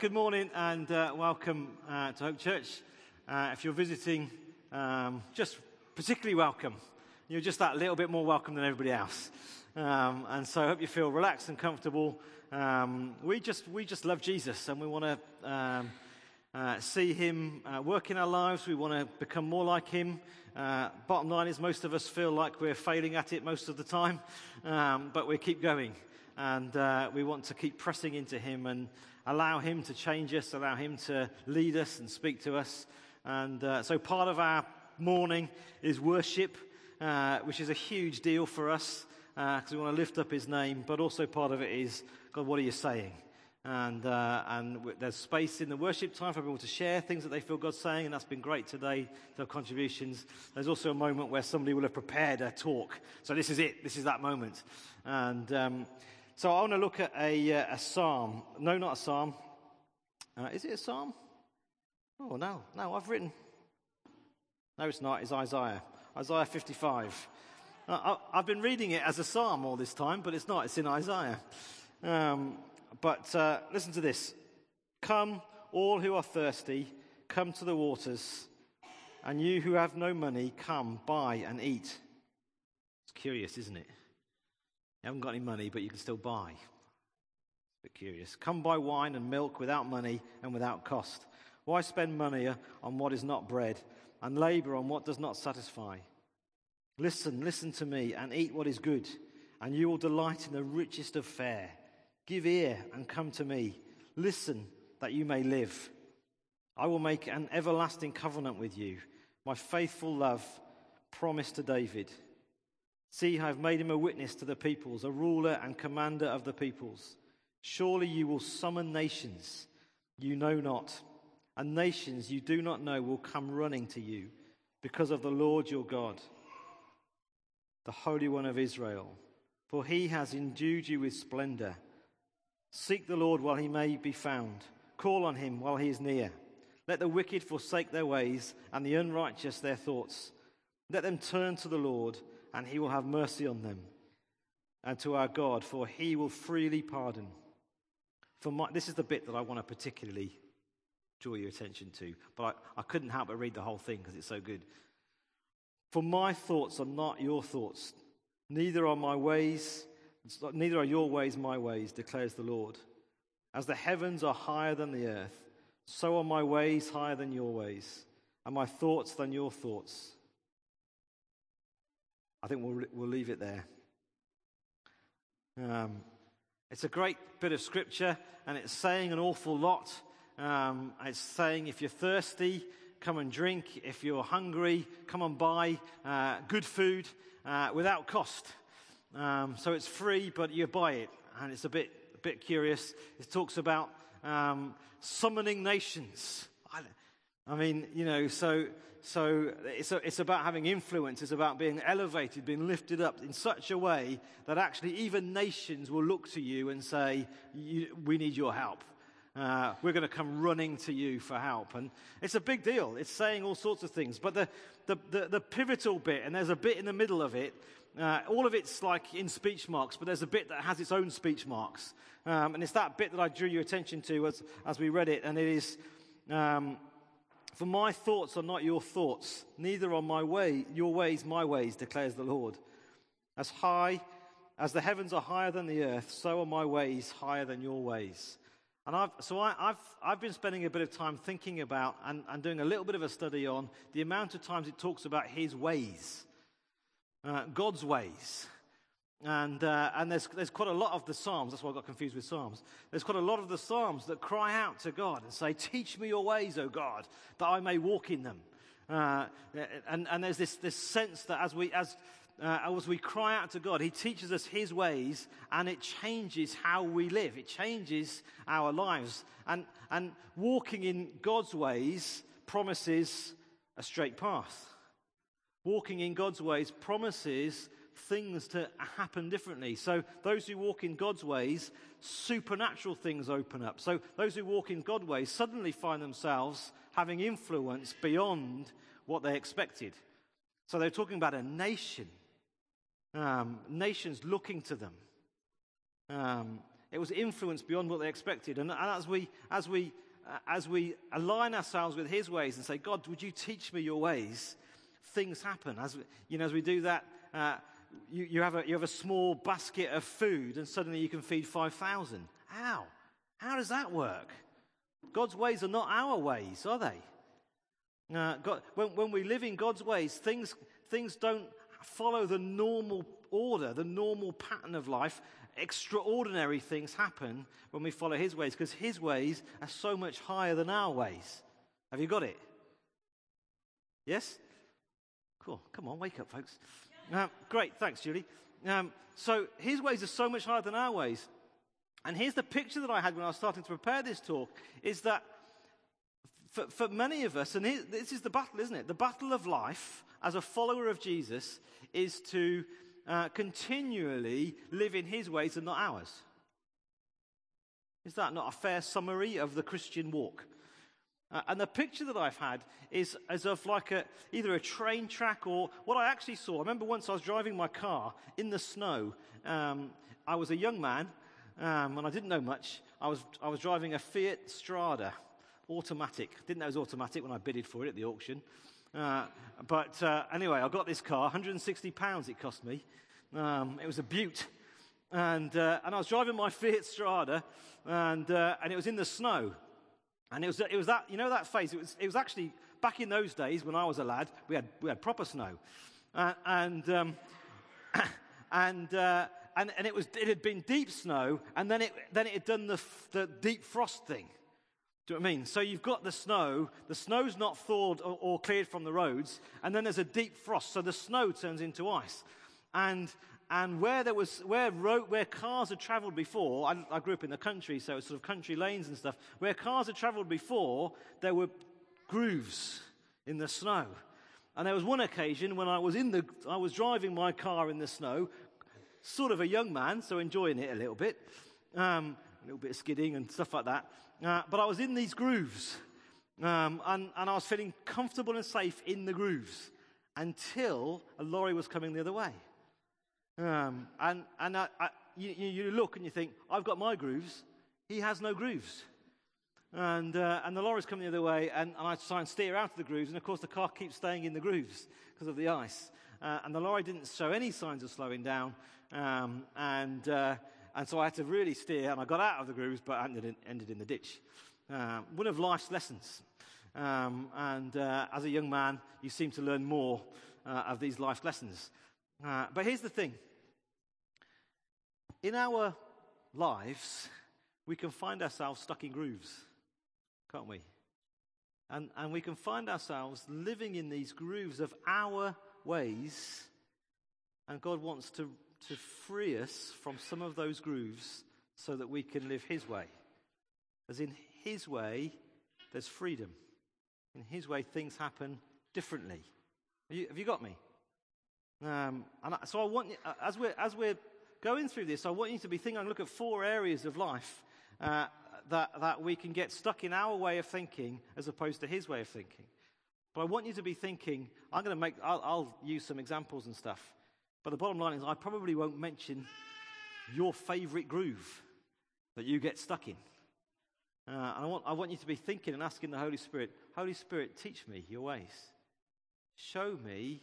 Good morning and uh, welcome uh, to Hope Church. Uh, if you're visiting, um, just particularly welcome. You're just that little bit more welcome than everybody else. Um, and so I hope you feel relaxed and comfortable. Um, we, just, we just love Jesus and we want to um, uh, see him uh, work in our lives. We want to become more like him. Uh, bottom line is, most of us feel like we're failing at it most of the time, um, but we keep going. And we want to keep pressing into him and allow Him to change us, allow Him to lead us and speak to us. And uh, so part of our morning is worship, uh, which is a huge deal for us because uh, we want to lift up His name, but also part of it is, God, what are you saying? And, uh, and there's space in the worship time for people to share things that they feel God's saying, and that's been great today to have contributions. There's also a moment where somebody will have prepared a talk. So this is it. This is that moment. And um, so I want to look at a, uh, a psalm. No, not a psalm. Uh, is it a psalm? Oh, no. No, I've written. No, it's not. It's Isaiah. Isaiah 55. Uh, I, have been reading it as a psalm all this time, but it's not. It's in Isaiah. Um, but uh, listen to this. Come, all who are thirsty, come to the waters. And you who have no money, come, buy and eat. It's curious, isn't it? You haven't got any money, but you can still buy. A bit curious. Come buy wine and milk without money and without cost. Why spend money on what is not bread and labor on what does not satisfy? Listen, listen to me and eat what is good, and you will delight in the richest of fare. Give ear and come to me. Listen that you may live. I will make an everlasting covenant with you, my faithful love promised to David. See, I have made him a witness to the peoples, a ruler and commander of the peoples. Surely you will summon nations you know not, and nations you do not know will come running to you because of the Lord your God, the Holy One of Israel. For he has endued you with splendor. Seek the Lord while he may be found, call on him while he is near. Let the wicked forsake their ways, and the unrighteous their thoughts. Let them turn to the Lord and he will have mercy on them, and to our God, for he will freely pardon. For my, this is the bit that I want to particularly draw your attention to, but I, I couldn't help but read the whole thing because it's so good. For my thoughts are not your thoughts, neither are my ways, neither are your ways my ways, declares the Lord. As the heavens are higher than the earth, so are my ways higher than your ways, and my thoughts than your thoughts. I think we'll, we'll leave it there. Um, it's a great bit of scripture, and it's saying an awful lot. Um, it's saying if you're thirsty, come and drink. If you're hungry, come and buy uh, good food uh, without cost. Um, so it's free, but you buy it, and it's a bit, a bit curious. It talks about um, summoning nations. I, I mean, you know, so, so it's, a, it's about having influence. It's about being elevated, being lifted up in such a way that actually even nations will look to you and say, we need your help. Uh, we're going to come running to you for help. And it's a big deal. It's saying all sorts of things. But the, the, the, the pivotal bit, and there's a bit in the middle of it, uh, all of it's like in speech marks, but there's a bit that has its own speech marks. Um, and it's that bit that I drew your attention to as, as we read it. And it is, um, for my thoughts are not your thoughts, neither are my way, your ways my ways, declares the Lord. As high as the heavens are higher than the earth, so are my ways higher than your ways. And I've, so I, have I've been spending a bit of time thinking about and, and, doing a little bit of a study on the amount of times it talks about his ways, uh, God's ways. And, uh, and there's, there's quite a lot of the Psalms, that's why I got confused with Psalms. There's quite a lot of the Psalms that cry out to God and say, Teach me your ways, O God, that I may walk in them. Uh, and, and there's this, this sense that as we, as, uh, as we cry out to God, He teaches us His ways and it changes how we live. It changes our lives. And, and walking in God's ways promises a straight path. Walking in God's ways promises things to happen differently. So, those who walk in God's ways, supernatural things open up. So, those who walk in God's ways suddenly find themselves having influence beyond what they expected. So, they're talking about a nation, um, nations looking to them. Um, it was influenced beyond what they expected. And, and as, we, as, we, uh, as we align ourselves with His ways and say, God, would you teach me your ways? Things happen. As, you know, as we do that, uh, you, you, have a, you have a small basket of food and suddenly you can feed 5,000. How? How does that work? God's ways are not our ways, are they? Uh, God, when, when we live in God's ways, things, things don't follow the normal order, the normal pattern of life. Extraordinary things happen when we follow His ways because His ways are so much higher than our ways. Have you got it? Yes? Cool. Come on, wake up, folks. Um, great. Thanks, Julie. Um, so His ways are so much higher than our ways. And here's the picture that I had when I was starting to prepare this talk is that for, for many of us, and this is the battle, isn't it? The battle of life as a follower of Jesus is to uh, continually live in his ways and not ours. Is that not a fair summary of the Christian walk? Uh, and the picture that I've had is as of like a, either a train track or what I actually saw. I remember once I was driving my car in the snow. Um, I was a young man um, and I didn't know much. I was, I was driving a Fiat Strada automatic. Didn't know it was automatic when I bidded for it at the auction. Uh, but uh, anyway, I got this car, 160 pounds it cost me. Um, it was a beaut. And, uh, and I was driving my Fiat Strada, and, uh, and it was in the snow. And it was, it was that, you know, that phase. It was, it was actually back in those days when I was a lad, we had, we had proper snow. Uh, and, um, and, uh, and, and it, was, it had been deep snow, and then it, then it had done the, the deep frost thing. Do you know what I mean? So you've got the snow, the snow's not thawed or, or, cleared from the roads, and then there's a deep frost, so the snow turns into ice. And, and where there was, where, road, where cars had traveled before, I, I grew up in the country, so it's sort of country lanes and stuff, where cars had traveled before, there were grooves in the snow. And there was one occasion when I was in the, I was driving my car in the snow, sort of a young man, so enjoying it a little bit, um, a little bit of skidding and stuff like that. Uh, but I was in these grooves, um, and, and I was feeling comfortable and safe in the grooves until a lorry was coming the other way. Um, and and you, you, look and you think, I've got my grooves, he has no grooves. And, uh, and the lorry's coming the other way, and, and I try and steer out of the grooves, and of course the car keeps staying in the grooves because of the ice. Uh, and the lorry didn't show any signs of slowing down, um, and, uh, and so I had to really steer, and I got out of the grooves, but ended in, ended in the ditch. Uh, one of life's lessons. Um, and uh, as a young man, you seem to learn more uh, of these life lessons. Uh, but here's the thing in our lives, we can find ourselves stuck in grooves, can't we? And, and we can find ourselves living in these grooves of our ways, and God wants to to free us from some of those grooves so that we can live His way. As in His way, there's freedom. In His way, things happen differently. You, have you got me? Um, and so I want, uh, as we're, as we're going through this, I want you to be thinking, look at four areas of life uh, that, that we can get stuck in our way of thinking as opposed to His way of thinking. But I want you to be thinking, I'm going to make, I'll, I'll use some examples and stuff. But the bottom line is, I probably won't mention your favorite groove that you get stuck in. Uh, and I want, I want you to be thinking and asking the Holy Spirit, Holy Spirit, teach me your ways. Show me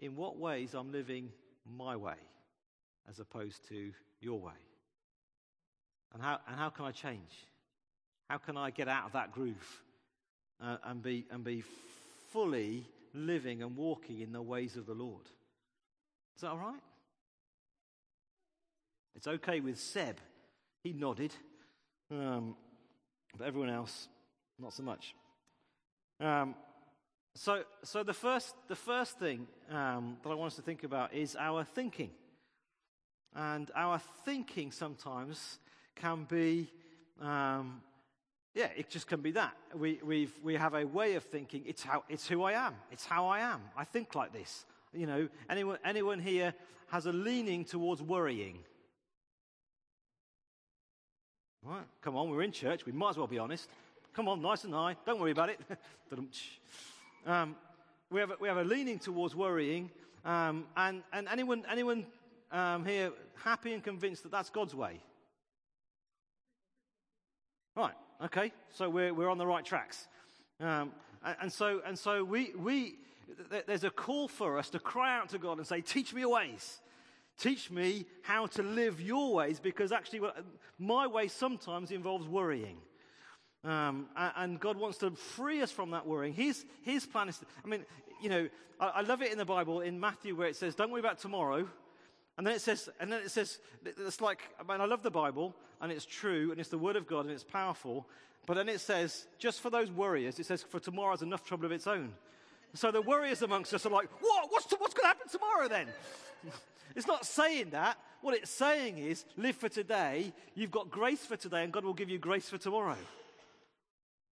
in what ways I'm living my way as opposed to your way. And how, and how can I change? How can I get out of that groove uh, and, be, and be fully living and walking in the ways of the Lord? Is that all right? It's okay with Seb. He nodded. Um, but everyone else, not so much. Um, so, so the first, the first thing um, that I want us to think about is our thinking. And our thinking sometimes can be, um, yeah, it just can be that. We, we we have a way of thinking. It's, how, it's who I am. It's how I am. I think like this. You know, anyone, anyone here has a leaning towards worrying? Right, come on, we're in church. We might as well be honest. Come on, nice and high. Don't worry about it. um, we, have a, we have a leaning towards worrying. Um, and, and anyone, anyone um, here happy and convinced that that's God's way? Right, okay, so we're, we're on the right tracks. Um, and, and, so, and so we, we, there's a call for us to cry out to God and say, Teach me your ways. Teach me how to live your ways because actually, my way sometimes involves worrying. Um, and God wants to free us from that worrying. His, his plan is, to, I mean, you know, I, I love it in the Bible in Matthew where it says, Don't worry about tomorrow. And then it says, and then it says, it's like, I mean, I love the Bible, and it's true, and it's the Word of God, and it's powerful. But then it says, just for those worriers, it says, for tomorrow has enough trouble of its own. So the worriers amongst us are like, what? What's, what's going to happen tomorrow then? it's not saying that. What it's saying is, live for today. You've got grace for today, and God will give you grace for tomorrow.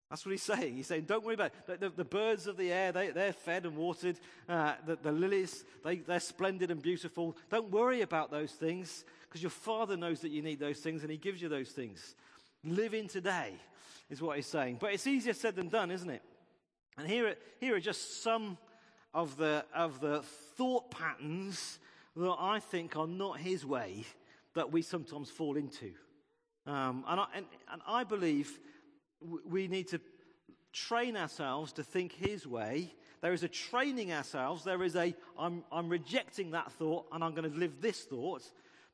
That's what he's saying. He's saying, don't worry about it. The, the, the birds of the air, they, they're fed and watered. Uh, the, the, lilies, they, they're splendid and beautiful. Don't worry about those things because your Father knows that you need those things and he gives you those things. Live in today is what he's saying. But it's easier said than done, isn't it? And here are, here are just some of the, of the thought patterns that I think are not his way that we sometimes fall into. Um, and, I, and, and I believe we need to train ourselves to think His way. There is a training ourselves. There is a, I'm, I'm rejecting that thought and I'm going to live this thought.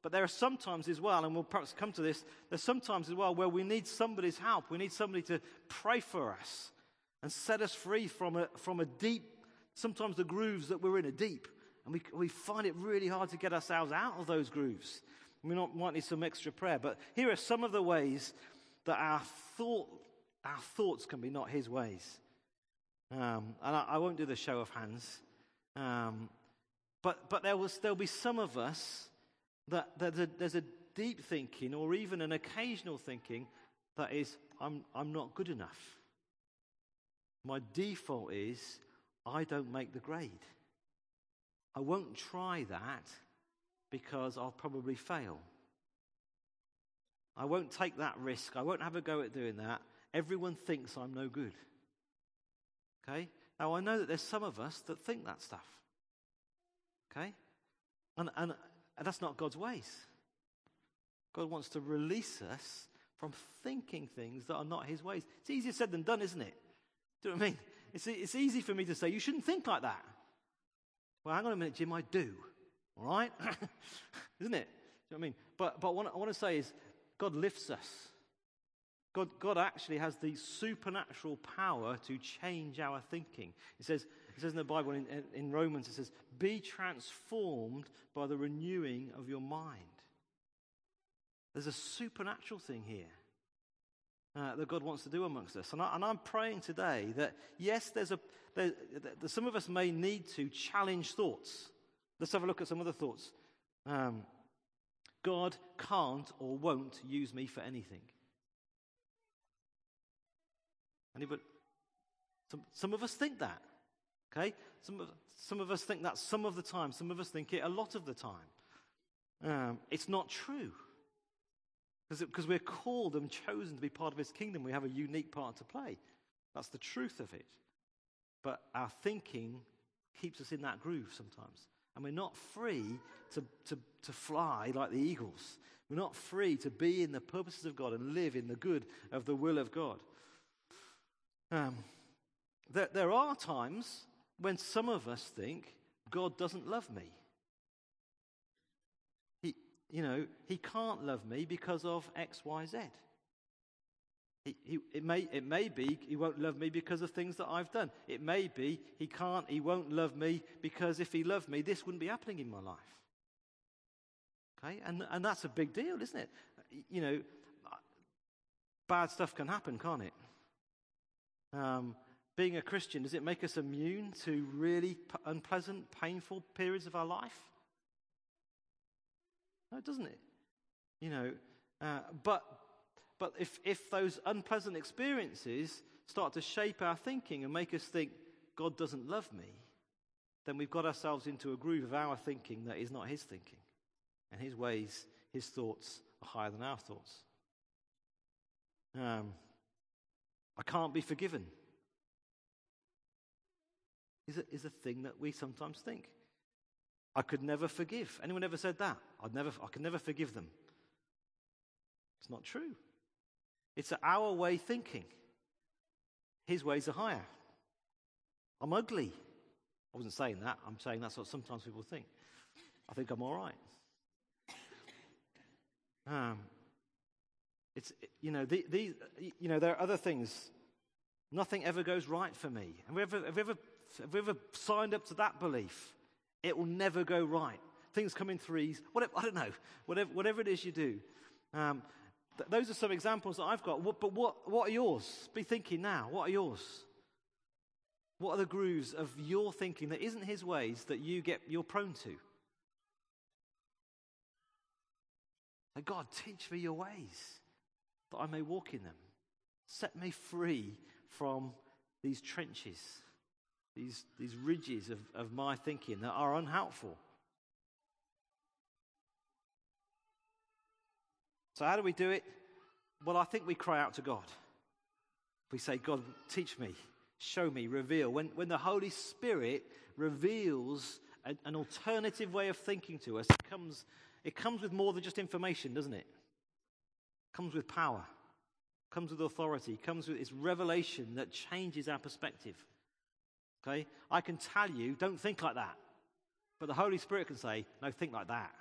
But there are sometimes as well, and we'll perhaps come to this, there's sometimes as well where we need somebody's help. We need somebody to pray for us and set us free from a, from a deep, sometimes the grooves that we're in are deep. And we, we find it really hard to get ourselves out of those grooves. We might need some extra prayer. But here are some of the ways that our thought our thoughts can be not his ways. Um, and I, I, won't do the show of hands. Um, but but there will still be some of us that, that there's, a, there's a deep thinking or even an occasional thinking that is, I'm, I'm not good enough. My default is, I don't make the grade. I won't try that because I'll probably fail. I won't take that risk. I won't have a go at doing that Everyone thinks I'm no good. Okay? Now, I know that there's some of us that think that stuff. Okay? And, and, and that's not God's ways. God wants to release us from thinking things that are not His ways. It's easier said than done, isn't it? Do you know what I mean? It's, it's easy for me to say, you shouldn't think like that. Well, hang on a minute, Jim, I do. All right? isn't it? Do you know what I mean? But, but what I want to say is, God lifts us. God, God actually has the supernatural power to change our thinking. It says, it says in the Bible, in, in Romans, it says, Be transformed by the renewing of your mind. There's a supernatural thing here uh, that God wants to do amongst us. And, I, am praying today that, yes, there's a, there, some of us may need to challenge thoughts. Let's have a look at some of the thoughts. Um, God can't or won't use me for anything. Anybody? Some, some of us think that. Okay? Some of, some of us think that some of the time. Some of us think it a lot of the time. Um, it's not true. Because we're called and chosen to be part of his kingdom, we have a unique part to play. That's the truth of it. But our thinking keeps us in that groove sometimes. And we're not free to, to, to fly like the eagles. We're not free to be in the purposes of God and live in the good of the will of God. Um, there, there are times when some of us think God doesn't love me. He, you know, he can't love me because of X, Y, Z. He, he, it, may, it may be he won't love me because of things that I've done. It may be he can't, he won't love me because if he loved me, this wouldn't be happening in my life. Okay? And, and that's a big deal, isn't it? You know, bad stuff can happen, can't it? Um, being a Christian, does it make us immune to really p- unpleasant, painful periods of our life? No, doesn't it? You know, uh, but but if if those unpleasant experiences start to shape our thinking and make us think God doesn't love me, then we've got ourselves into a groove of our thinking that is not His thinking, and His ways, His thoughts are higher than our thoughts. Um, I can't be forgiven. Is a, is a thing that we sometimes think. I could never forgive. Anyone ever said that? I'd never, I could never forgive them. It's not true. It's our way thinking. His ways are higher. I'm ugly. I wasn't saying that. I'm saying that's what sometimes people think. I think I'm all right. Um, it's, you know, the, the, you know, there are other things. Nothing ever goes right for me. Have we ever, have we ever, have we ever signed up to that belief? It will never go right. Things come in threes. Whatever, I don't know. Whatever, whatever it is you do. Um, th- those are some examples that I've got. What, but what, what are yours? Be thinking now. What are yours? What are the grooves of your thinking that isn't his ways that you get you're prone to? God, teach me your ways that I may walk in them. Set me free from these trenches, these, these ridges of, of my thinking that are unhelpful. So, how do we do it? Well, I think we cry out to God. We say, God, teach me, show me, reveal. When, when the Holy Spirit reveals a, an alternative way of thinking to us, it comes, it comes with more than just information, doesn't it? Comes with power, comes with authority, comes with its revelation that changes our perspective. Okay? I can tell you, don't think like that. But the Holy Spirit can say, no, think like that.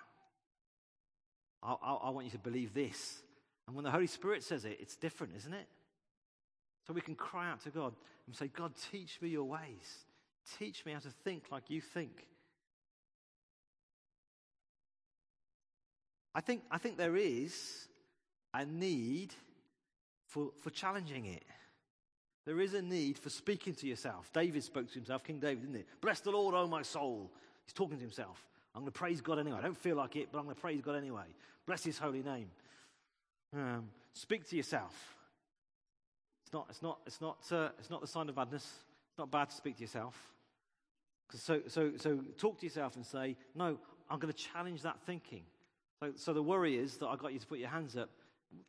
I, I, I want you to believe this. And when the Holy Spirit says it, it's different, isn't it? So we can cry out to God and say, God, teach me your ways. Teach me how to think like you think. I think, I think there is a need for, for challenging it. There is a need for speaking to yourself. David spoke to himself, King David, didn't he? Bless the Lord, O my soul. He's talking to himself. I'm going to praise God anyway. I don't feel like it, but I'm going to praise God anyway. Bless his holy name. Um, speak to yourself. It's not, it's, not, it's, not, uh, it's not the sign of madness. It's not bad to speak to yourself. So, so, so talk to yourself and say, No, I'm going to challenge that thinking. So, so the worry is that I got you to put your hands up.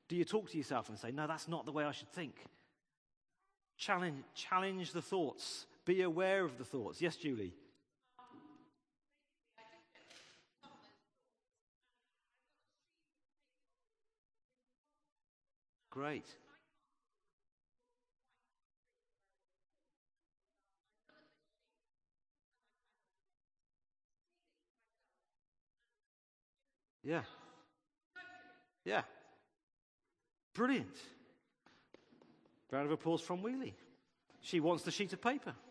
Do you talk to yourself and say, No, that's not the way I should think? Challenge, challenge the thoughts. Be aware of the thoughts. Yes, Julie. Great. Yeah. Yeah. Brilliant. Round of applause from Wheelie. She wants the sheet of paper.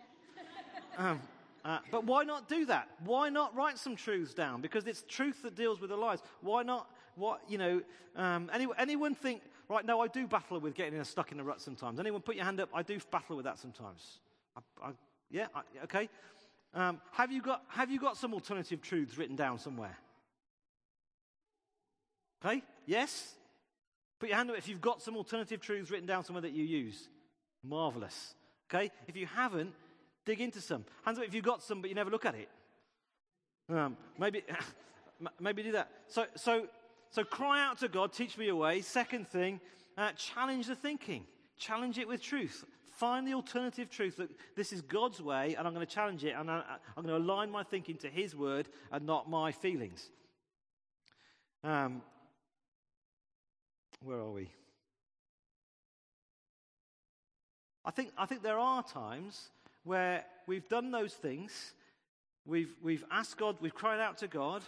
Um, uh, but why not do that? Why not write some truths down? Because it's truth that deals with the lies. Why not? What you know? Um, any, anyone think? Right? No, I do battle with getting stuck in a rut sometimes. Anyone put your hand up? I do battle with that sometimes. I, I, yeah. I, okay. Um, have you got Have you got some alternative truths written down somewhere? Okay? Yes? Put your hand up if you've got some alternative truths written down somewhere that you use. Marvelous. Okay? If you haven't, dig into some. Hands up if you've got some but you never look at it. Um, maybe, maybe do that. So, so, so cry out to God, teach me your way. Second thing, uh, challenge the thinking. Challenge it with truth. Find the alternative truth that this is God's way and I'm going to challenge it and I, am going to align my thinking to His word and not my feelings. Um, where are we? I think, I think there are times where we've done those things, we've, we've asked God, we've cried out to God,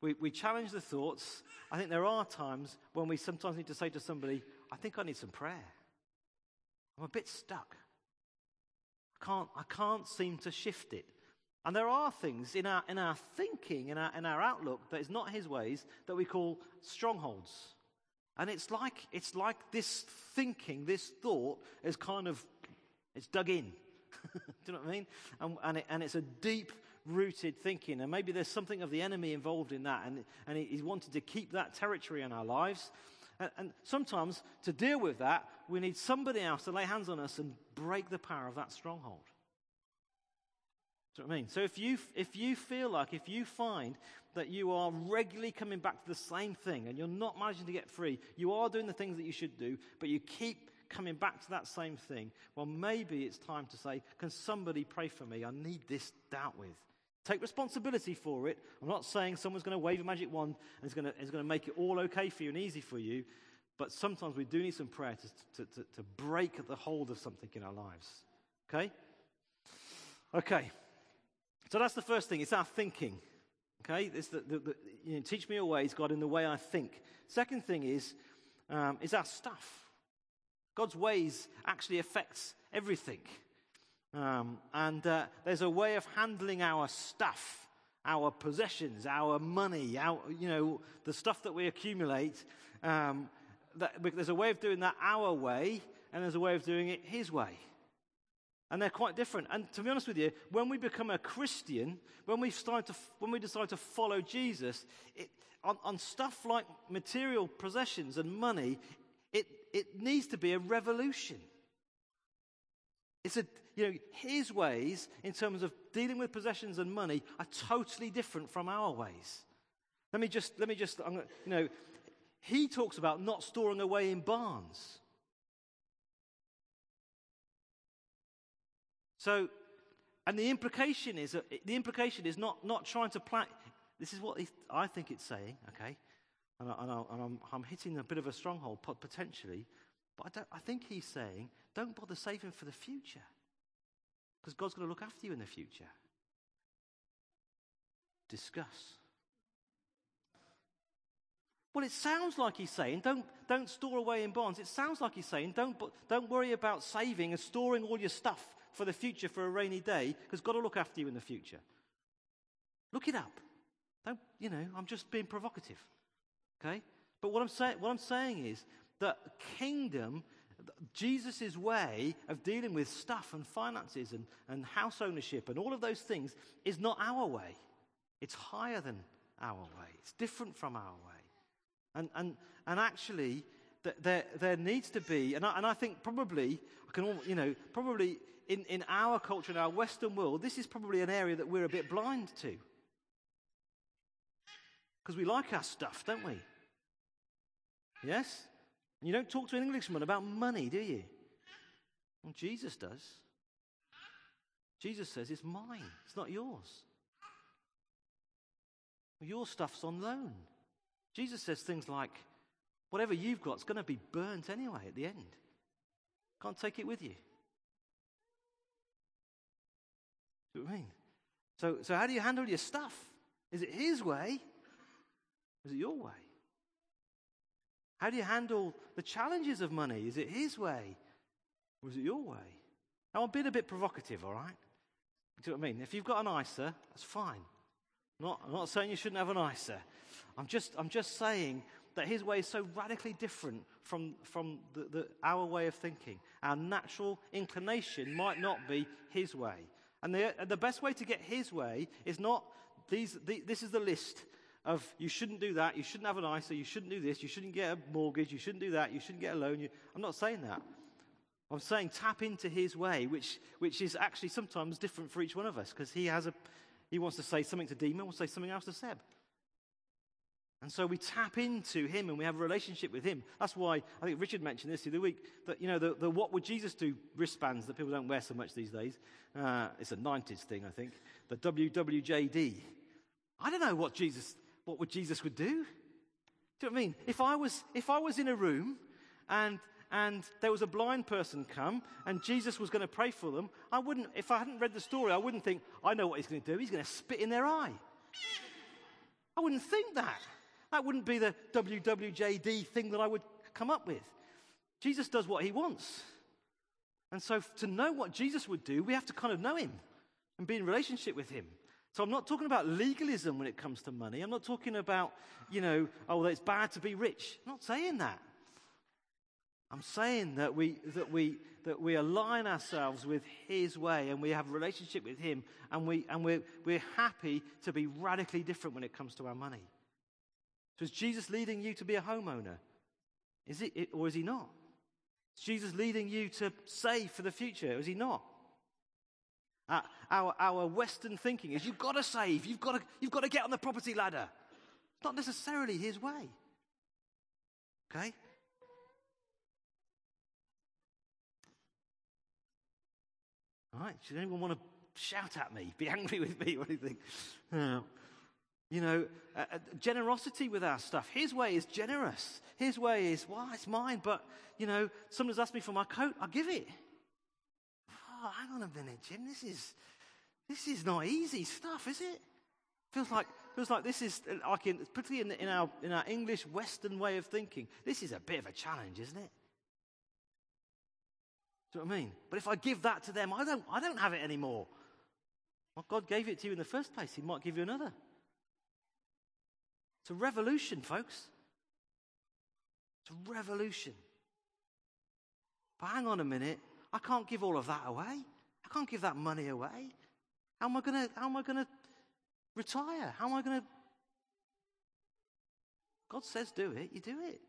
we, we challenge the thoughts. I think there are times when we sometimes need to say to somebody, I think I need some prayer. I'm a bit stuck. I can't, I can't seem to shift it. And there are things in our, in our thinking, in our, in our outlook, that is not His ways, that we call strongholds. And it's like, it's like this thinking, this thought is kind of, it's dug in. Do you know what I mean? And, and, it, and, it's a deep rooted thinking. And maybe there's something of the enemy involved in that. And, and he's wanted to keep that territory in our lives. And, and sometimes to deal with that, we need somebody else to lay hands on us and break the power of that stronghold. What I mean? So if you, if you feel like, if you find that you are regularly coming back to the same thing and you're not managing to get free, you are doing the things that you should do, but you keep coming back to that same thing, well, maybe it's time to say, Can somebody pray for me? I need this dealt with. Take responsibility for it. I'm not saying someone's going to wave a magic wand and is going to, is going to make it all okay for you and easy for you, But sometimes we do need some prayer to, to, to, to break the hold of something in our lives. Okay? Okay. So that's the first thing. It's our thinking. Okay? It's the, the, the you know, teach me your ways, God, in the way I think. Second thing is, um, is our stuff. God's ways actually affects everything. Um, and uh, there's a way of handling our stuff, our possessions, our money, our, you know, the stuff that we accumulate. Um, that, there's a way of doing that our way, and there's a way of doing it His way. And they're quite different. And to be honest with you, when we become a Christian, when we, start to, when we decide to follow Jesus, it, on, on stuff like material possessions and money, it, it needs to be a revolution. It's a, you know, his ways in terms of dealing with possessions and money are totally different from our ways. Let me just, let me just, you know, he talks about not storing away in barns. So, and the implication is, the implication is not, not trying to plan. This is what I think it's saying, okay? And, I, am I'm hitting a bit of a stronghold potentially, but I, I think he's saying, don't bother saving for the future. Because God's going to look after you in the future. Discuss. Well, it sounds like he's saying, don't, don't store away in bonds. It sounds like he's saying, don't, don't worry about saving and storing all your stuff for the future for a rainy day, because God will look after you in the future. Look it up. Don't, you know, I'm just being provocative. Okay? But what I'm, say- what I'm saying is that kingdom, Jesus' way of dealing with stuff and finances and, and house ownership and all of those things is not our way. It's higher than our way, it's different from our way. And, and, and actually, there, there needs to be, and I, and I think probably, I can, you know, probably in, in our culture, in our Western world, this is probably an area that we're a bit blind to. Because we like our stuff, don't we? Yes? You don't talk to an Englishman about money, do you? Well, Jesus does. Jesus says, It's mine, it's not yours. Your stuff's on loan. Jesus says things like, Whatever you've got is going to be burnt anyway at the end. Can't take it with you. See what I mean? So, so how do you handle your stuff? Is it his way? Is it your way? How do you handle the challenges of money? Is it his way? Or is it your way? Now, I'm being a bit provocative, all right? Do you know what I mean? If you've got an ISA, that's fine. I'm not, I'm not saying you shouldn't have an ISA. I'm just, I'm just saying that his way is so radically different from, from the, the, our way of thinking. Our natural inclination might not be his way. And the, the best way to get his way is not these, the, this is the list of you shouldn't do that, you shouldn't have an ISA, you shouldn't do this, you shouldn't get a mortgage, you shouldn't do that, you shouldn't get a loan. You, I'm not saying that. I'm saying tap into his way, which, which is actually sometimes different for each one of us because he has a, he wants to say something to Damon, wants to say something else to Seb. And so we tap into him and we have a relationship with him. That's why I think Richard mentioned this the other week that, you know, the, the what would Jesus do wristbands that people don't wear so much these days. Uh, it's a 90s thing, I think. The WWJD. I don't know what Jesus, what would Jesus would do. Do you know what I mean? If I was, if I was in a room and, and there was a blind person come and Jesus was going to pray for them, I wouldn't, if I hadn't read the story, I wouldn't think, I know what he's going to do. He's going to spit in their eye. I wouldn't think that. That wouldn't be the WWJD thing that I would come up with. Jesus does what he wants. And so to know what Jesus would do, we have to kind of know him and be in relationship with him. So I'm not talking about legalism when it comes to money. I'm not talking about, you know, oh, it's bad to be rich. I'm not saying that. I'm saying that we, that we, that we align ourselves with His way and we have a relationship with Him and, we, and we're, we're happy to be radically different when it comes to our money. So is Jesus leading you to be a homeowner? Is it, or is He not? Is Jesus leading you to save for the future? Or is He not? Uh, our, our Western thinking is you've got to save, you've got to, you've got to get on the property ladder. It's not necessarily his way. Okay? All right, does anyone want to shout at me, be angry with me or anything? You know, uh, uh, generosity with our stuff. His way is generous. His way is, well, it's mine, but, you know, someone's asked me for my coat, I'll give it. Oh, hang on a minute, Jim. This is, this is not easy stuff, is it? Feels like, feels like this is, uh, like in, particularly in, in, our, in our English Western way of thinking, this is a bit of a challenge, isn't it? Do you know what I mean? But if I give that to them, I don't, I don't have it anymore. Well, God gave it to you in the first place. He might give you another. It's a revolution, folks. It's a revolution. But hang on a minute. I can't give all of that away. I can't give that money away. How am I going to, how am I going to retire? How am I going to? God says do it, you do it.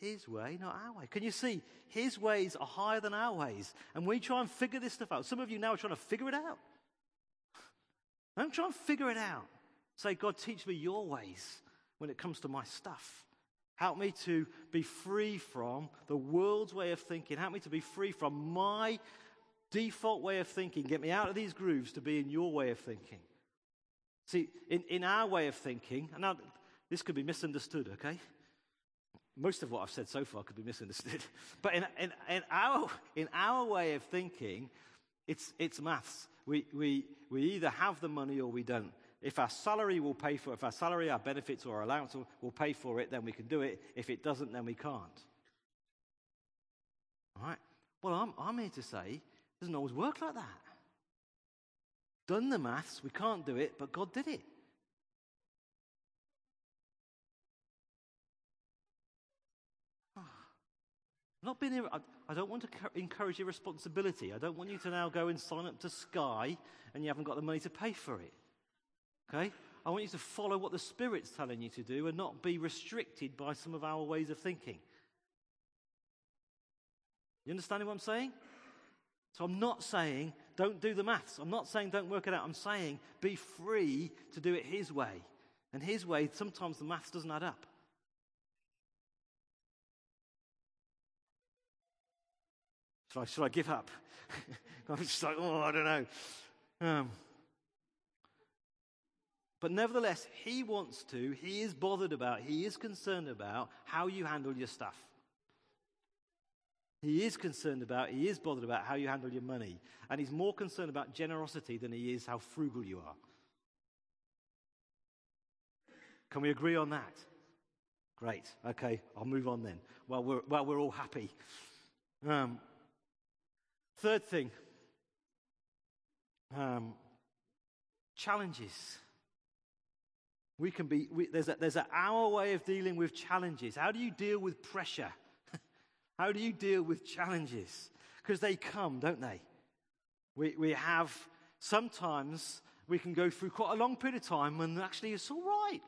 His way, not our way. Can you see? His ways are higher than our ways. And we try and figure this stuff out. Some of you now are trying to figure it out. Don't try and figure it out. Say, God, teach me your ways when it comes to my stuff. Help me to be free from the world's way of thinking. Help me to be free from my default way of thinking. Get me out of these grooves to be in your way of thinking. See, in, in our way of thinking, and now this could be misunderstood, okay? Most of what I've said so far could be misunderstood. But in, in, in, our, in our way of thinking, it's, it's maths. We, we, we either have the money or we don't. If our salary will pay for if our salary, our benefits, or our allowance will pay for it, then we can do it. If it doesn't, then we can't. All right? Well, I'm, I'm here to say it doesn't always work like that. Done the maths, we can't do it, but God did it. Ah. Not being, I don't want to encourage irresponsibility. I don't want you to now go and sign up to Sky and you haven't got the money to pay for it. Okay? I want you to follow what the Spirit's telling you to do and not be restricted by some of our ways of thinking. You understand what I'm saying? So I'm not saying don't do the maths. I'm not saying don't work it out. I'm saying be free to do it His way. And His way, sometimes the maths doesn't add up. Should I, should I give up? I'm just like, oh, I don't know. Um, but nevertheless, he wants to, he is bothered about, he is concerned about how you handle your stuff. He is concerned about, he is bothered about how you handle your money. And he's more concerned about generosity than he is how frugal you are. Can we agree on that? Great. Okay, I'll move on then. Well, we're, well, we're all happy. Um, Third thing um, challenges. We can be, we, there's, a, there's a, our way of dealing with challenges. How do you deal with pressure? How do you deal with challenges? Because they come, don't they? We, we have, sometimes we can go through quite a long period of time when actually it's all right.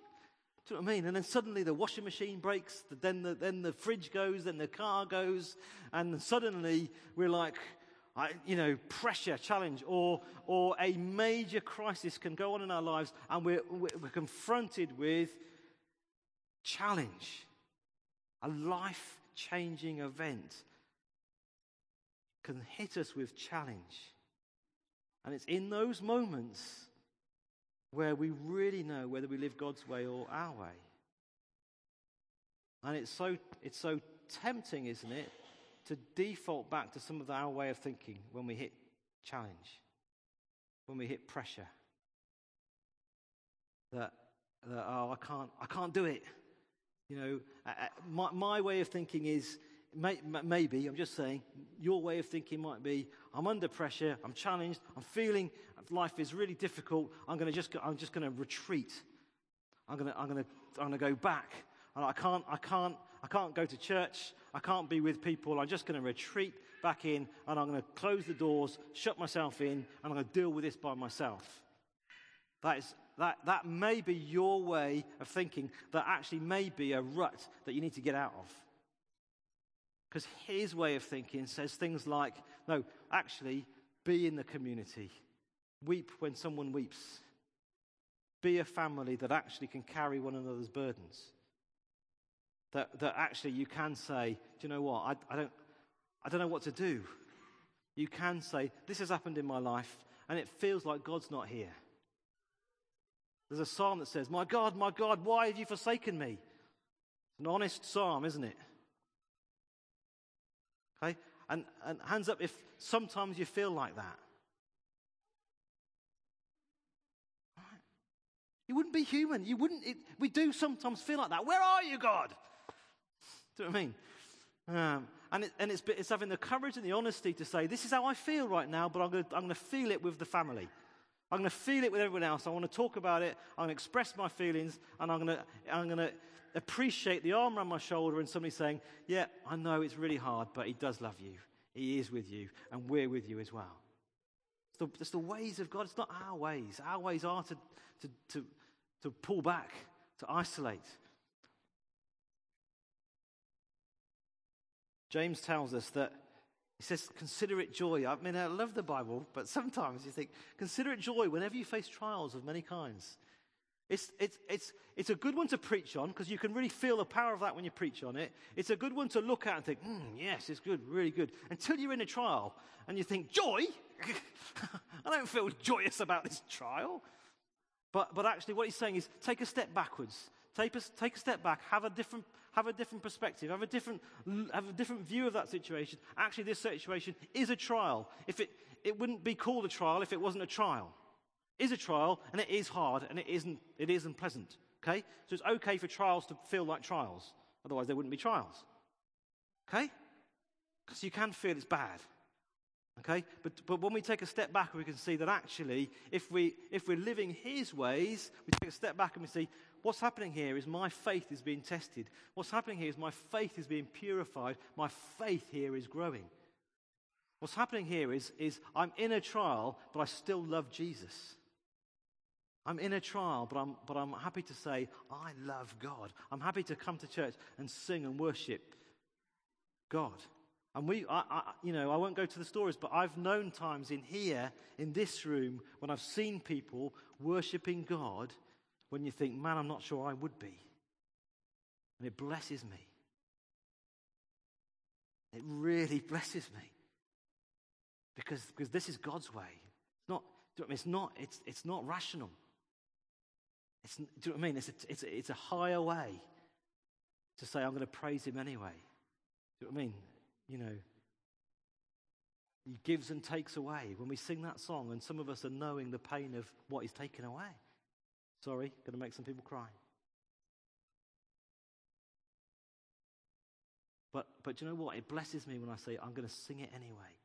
Do you know what I mean? And then suddenly the washing machine breaks, then the, then the fridge goes, then the car goes, and suddenly we're like, you know, pressure, challenge, or, or a major crisis can go on in our lives and we're, we're confronted with challenge. A life changing event can hit us with challenge. And it's in those moments where we really know whether we live God's way or our way. And it's so, it's so tempting, isn't it, to default back to some of our way of thinking when we hit challenge, when we hit pressure. That, that oh, I can't, I can't do it. You know, uh, uh, my, my way of thinking is may, maybe, I'm just saying, your way of thinking might be I'm under pressure, I'm challenged, I'm feeling life is really difficult. I'm to just, I'm just going to retreat. I'm going to, I'm to, I'm to go back. And I can't, I can't, I can't go to church. I can't be with people. I'm just going to retreat back in and I'm going to close the doors, shut myself in, and I'm going to deal with this by myself. That, is, that, that may be your way of thinking, that actually may be a rut that you need to get out of. Because his way of thinking says things like, no, actually, be in the community, weep when someone weeps, be a family that actually can carry one another's burdens. That, that actually you can say, do you know what? I, I, don't, I don't know what to do. You can say, this has happened in my life, and it feels like God's not here. There's a psalm that says, My God, my God, why have you forsaken me? It's an honest psalm, isn't it? Okay? And, and hands up if sometimes you feel like that. You wouldn't be human. You wouldn't. It, we do sometimes feel like that. Where are you, God? Do you know what I mean? Um, and, it, and it's, it's, having the courage and the honesty to say, This is how I feel right now, but I'm going to feel it with the family. I'm going to feel it with everyone else. I want to talk about it. I'm going to express my feelings, and I'm going to, I'm going to appreciate the arm around my shoulder and somebody saying, Yeah, I know it's really hard, but He does love you. He is with you, and we're with you as well. It's the, it's the ways of God. It's not our ways. Our ways are to, to, to, to pull back, to isolate. James tells us that he says, consider it joy. I mean, I love the Bible, but sometimes you think, consider it joy whenever you face trials of many kinds. It's, it's, it's, it's a good one to preach on because you can really feel the power of that when you preach on it. It's a good one to look at and think, mm, yes, it's good, really good. Until you're in a trial and you think, joy? I don't feel joyous about this trial. But, but actually, what he's saying is take a step backwards. Take a, take a step back, have a, different, have a different perspective, have a different, have a different view of that situation. Actually, this situation is a trial. If it, it wouldn't be called a trial if it wasn't a trial is a trial and it is hard and it isn't, it isn't pleasant. Okay? So it's okay for trials to feel like trials. Otherwise, they wouldn't be trials. Okay? Because you can feel it's bad. Okay? But, but when we take a step back, we can see that actually, if, we, if we're living His ways, we take a step back and we see what's happening here is my faith is being tested. What's happening here is my faith is being purified. My faith here is growing. What's happening here is, is I'm in a trial, but I still love Jesus. I'm in a trial, but I'm, but I'm happy to say, I love God. I'm happy to come to church and sing and worship God. And we, I, I, you know, I won't go to the stories, but I've known times in here, in this room, when I've seen people worshiping God, when you think, man, I'm not sure I would be. And it blesses me. It really blesses me. Because, because this is God's way. It's not, it's not, it's, it's not rational. It's, do you know what I mean? It's a, it's, a, it's a higher way to say, I'm going to praise him anyway. Do you know what I mean? You know, he gives and takes away. When we sing that song, and some of us are knowing the pain of what he's taken away. Sorry, going to make some people cry. But, but you know what? It blesses me when I say, I'm going to sing it anyway.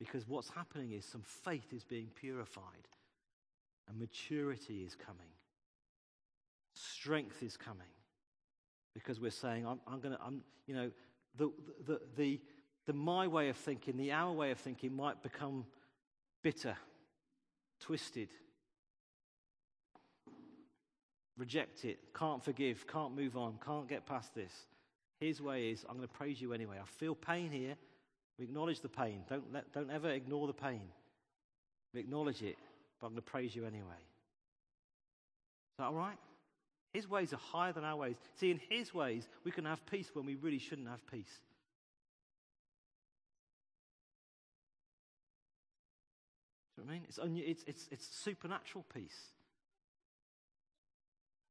Because what's happening is some faith is being purified and maturity is coming. Strength is coming. Because we're saying, I'm, I'm going to, I'm, you know, the, the, the, the my way of thinking, the our way of thinking might become bitter, twisted, reject it, can't forgive, can't move on, can't get past this. His way is, I'm going to praise you anyway. I feel pain here. We acknowledge the pain. Don't, let, don't ever ignore the pain. We acknowledge it but I'm going to praise you anyway. Is that all right? His ways are higher than our ways. See, in His ways, we can have peace when we really shouldn't have peace. Do you know I mean? It's, it's, it's, it's supernatural peace.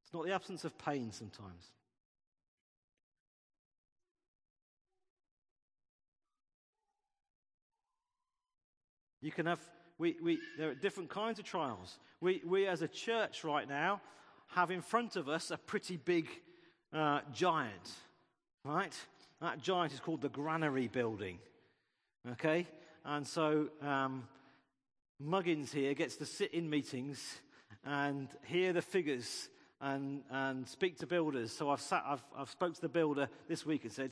It's not the absence of pain sometimes. You can have we, we, there are different kinds of trials. We, we, as a church right now, have in front of us a pretty big uh, giant, right? That giant is called the granary building. Okay? And so um, Muggins here gets to sit in meetings and hear the figures and, and speak to builders. So I've, sat, I've, I've spoke to the builder this week and said,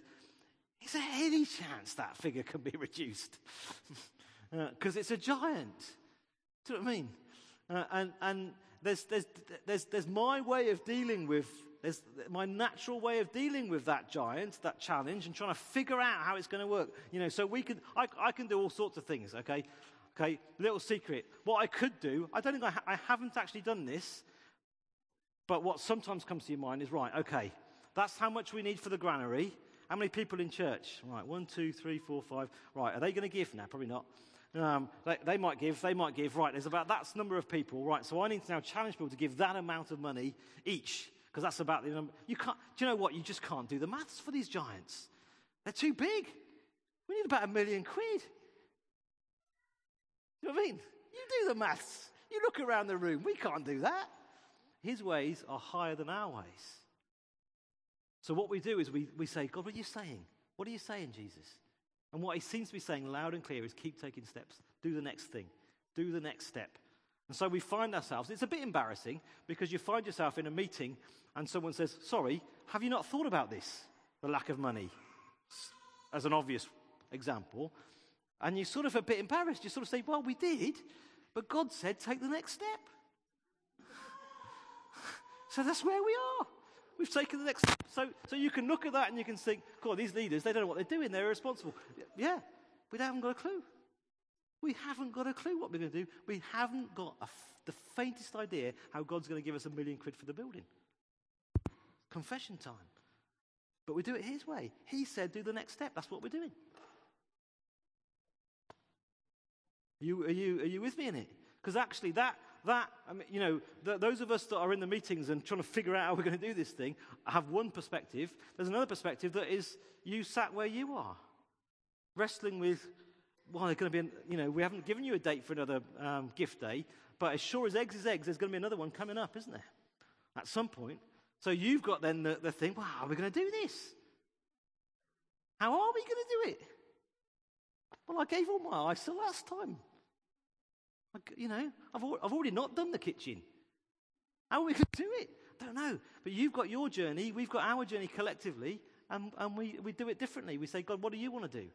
is there any chance that figure can be reduced? because uh, it's a giant. Do you know what I mean? Uh, and and there's, there's, there's, there's my way of dealing with, there's my natural way of dealing with that giant, that challenge, and trying to figure out how it's going to work. You know, so we can, I, I can do all sorts of things, okay? Okay, little secret. What I could do, I don't think I, ha- I haven't actually done this, but what sometimes comes to your mind is right, okay, that's how much we need for the granary. How many people in church? Right, one, two, three, four, five. Right, are they going to give now? Probably not. Um, they, they, might give, they might give, right, there's about that number of people, right, so I need to now challenge people to give that amount of money each, because that's about the number. You can't, do you know what? You just can't do the maths for these giants. They're too big. We need about a million quid. You know what I mean? You do the maths. You look around the room. We can't do that. His ways are higher than our ways. So what we do is we, we say, God, what are you saying? What are you saying, Jesus? And what he seems to be saying loud and clear is keep taking steps. Do the next thing. Do the next step. And so we find ourselves, it's a bit embarrassing because you find yourself in a meeting and someone says, Sorry, have you not thought about this? The lack of money, as an obvious example. And you're sort of a bit embarrassed. You sort of say, Well, we did, but God said take the next step. So that's where we are. We've taken the next step. So, so you can look at that and you can think, God, these leaders, they don't know what they're doing. They're irresponsible. Yeah, we haven't got a clue. We haven't got a clue what we're going to do. We haven't got the faintest idea how God's going to give us a million quid for the building. Confession time. But we do it His way. He said, do the next step. That's what we're doing. You, are you, are you with me in it? Because actually, that, that I mean, you know, those of us that are in the meetings and trying to figure out how we're going to do this thing have one perspective. There's another perspective that is you sat where you are, wrestling with, well, there's going to be, an, you know, we haven't given you a date for another um, gift day, but as sure as eggs is eggs, there's going to be another one coming up, isn't there? At some point. So you've got then the, the thing, well, how are we going to do this? How are we going to do it? Well, I gave all my eyes the last time. You know, I've, I've already not done the kitchen. How are we going to do it? I don't know. But you've got your journey, we've got our journey collectively, and, and we, we do it differently. We say, God, what do you want to do?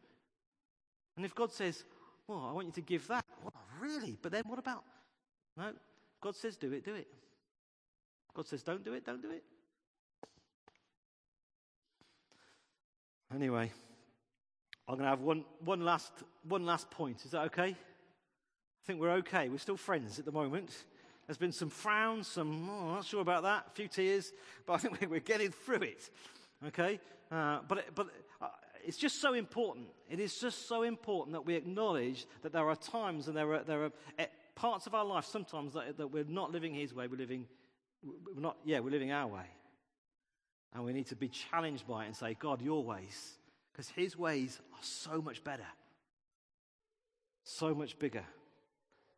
And if God says, well, I want you to give that, well, really? But then what about? No, God says, do it, do it. God says, don't do it, don't do it. Anyway, I'm going to have one, one, last, one last point. Is that okay? I think we're okay. We're still friends at the moment. There's been some frowns, some, oh, I'm not sure about that, a few tears, but I think we're getting through it. Okay? Uh, but but uh, it's just so important. It is just so important that we acknowledge that there are times and there are, there are uh, parts of our life sometimes that, that we're not living His way, we're living, we're not, yeah, we're living our way. And we need to be challenged by it and say, God, your ways. Because His ways are so much better, so much bigger.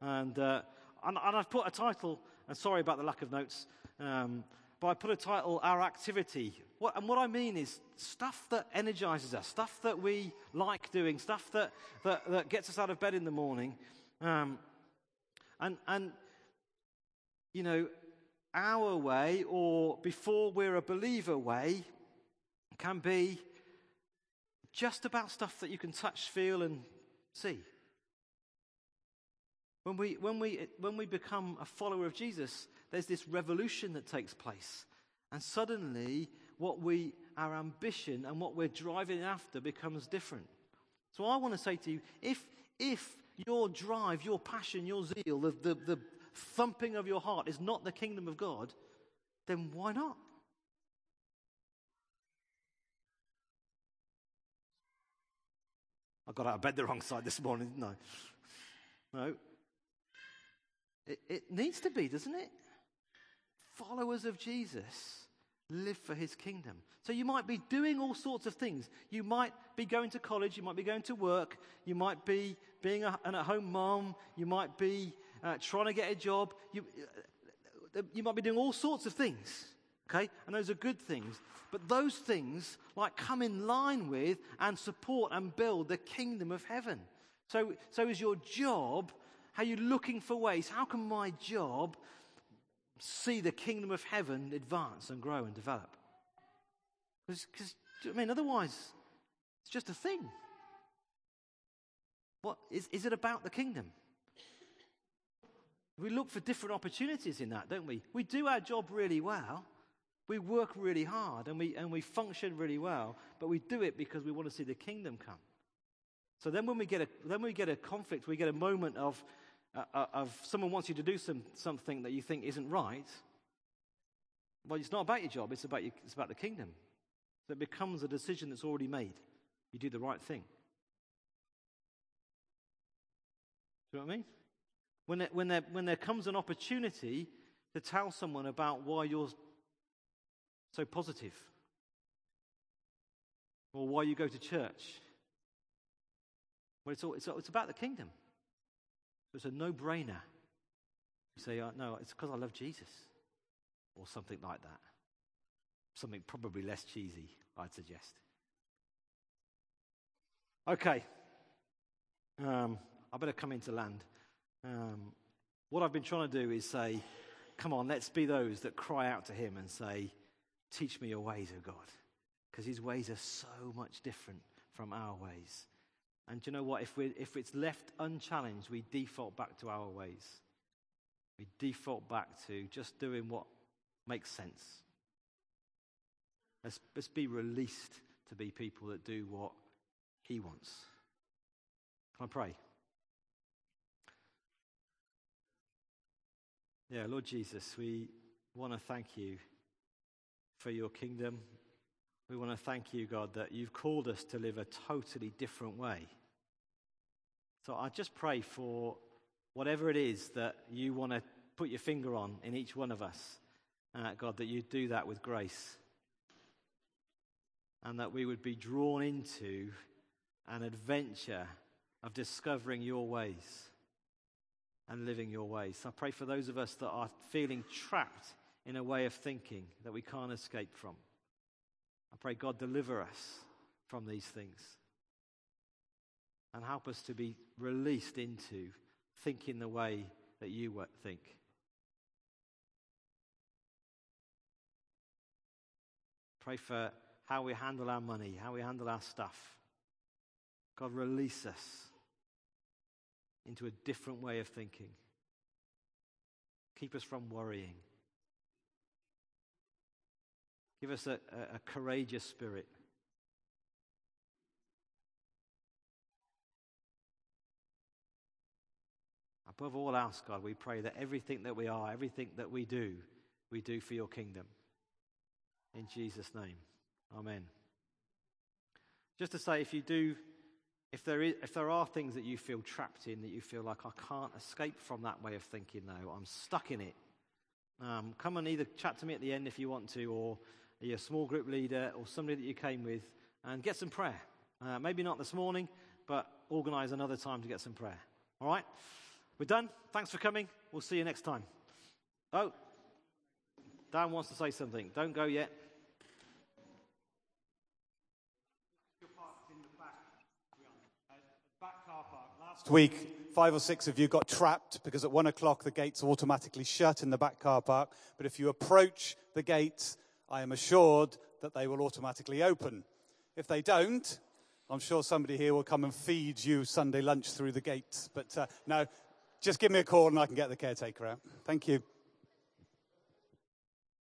And, uh, and, and, I've put a title, and sorry about the lack of notes, um, but I put a title, Our Activity. What, and what I mean is stuff that energizes us, stuff that we like doing, stuff that, that, that gets us out of bed in the morning. Um, and, and, you know, our way, or before we're a believer way, can be just about stuff that you can touch, feel, and see. When we, when, we, when we become a follower of Jesus, there's this revolution that takes place. And suddenly, what we, our ambition and what we're driving after becomes different. So I want to say to you if, if your drive, your passion, your zeal, the, the, the thumping of your heart is not the kingdom of God, then why not? I got out of bed the wrong side this morning, didn't I? No. It, it needs to be, doesn't it? Followers of Jesus live for his kingdom. So you might be doing all sorts of things. You might be going to college, you might be going to work, you might be being a, an at home mom, you might be uh, trying to get a job, you, uh, you might be doing all sorts of things. Okay? And those are good things. But those things, like, come in line with and support and build the kingdom of heaven. So, so is your job how are you looking for ways? How can my job see the kingdom of heaven advance and grow and develop? Because, I mean, otherwise, it's just a thing. What is, is it about the kingdom? We look for different opportunities in that, don't we? We do our job really well. We work really hard and we, and we function really well, but we do it because we want to see the kingdom come. So then when we get a, then we get a conflict, we get a moment of, uh, uh, of someone wants you to do some, something that you think isn't right, well, it's not about your job, it's about, your, it's about the kingdom. So it becomes a decision that's already made. You do the right thing. Do you know what I mean? When there, when, there, when there comes an opportunity to tell someone about why you're so positive or why you go to church. Well, it's, all, it's, it's about the kingdom. It's a no brainer. You say, oh, no, it's because I love Jesus, or something like that. Something probably less cheesy, I'd suggest. Okay. Um, I better come into land. Um, what I've been trying to do is say, come on, let's be those that cry out to Him and say, Teach me your ways, O God. Because His ways are so much different from our ways. And do you know what? If, we if it's left unchallenged, we default back to our ways. We default back to just doing what makes sense. Let's, let's be released to be people that do what He wants. Can I pray? Yeah, Lord Jesus, we want to thank you for your kingdom. We want to thank you, God, that you've called us to live a totally different way. So I just pray for whatever it is that you want to put your finger on in each one of us, uh, God, that you do that with grace. And that we would be drawn into an adventure of discovering your ways and living your ways. So I pray for those of us that are feeling trapped in a way of thinking that we can't escape from. I pray God deliver us from these things and help us to be released into thinking the way that you think. Pray for how we handle our money, how we handle our stuff. God, release us into a different way of thinking. Keep us from worrying. Give us a, a, a courageous spirit. Above all else, God, we pray that everything that we are, everything that we do, we do for your kingdom. In Jesus' name. Amen. Just to say, if you do if there, is, if there are things that you feel trapped in, that you feel like I can't escape from that way of thinking now, I'm stuck in it, um, come and either chat to me at the end if you want to, or your small group leader, or somebody that you came with, and get some prayer. Uh, maybe not this morning, but organize another time to get some prayer. All right? We're done. Thanks for coming. We'll see you next time. Oh, Dan wants to say something. Don't go yet. last week, five or six of you got trapped because at one o'clock the gates automatically shut in the back car park. But if you approach the gates, I am assured that they will automatically open. If they don't, I'm sure somebody here will come and feed you Sunday lunch through the gates. But uh, no, just give me a call and I can get the caretaker out. Thank you.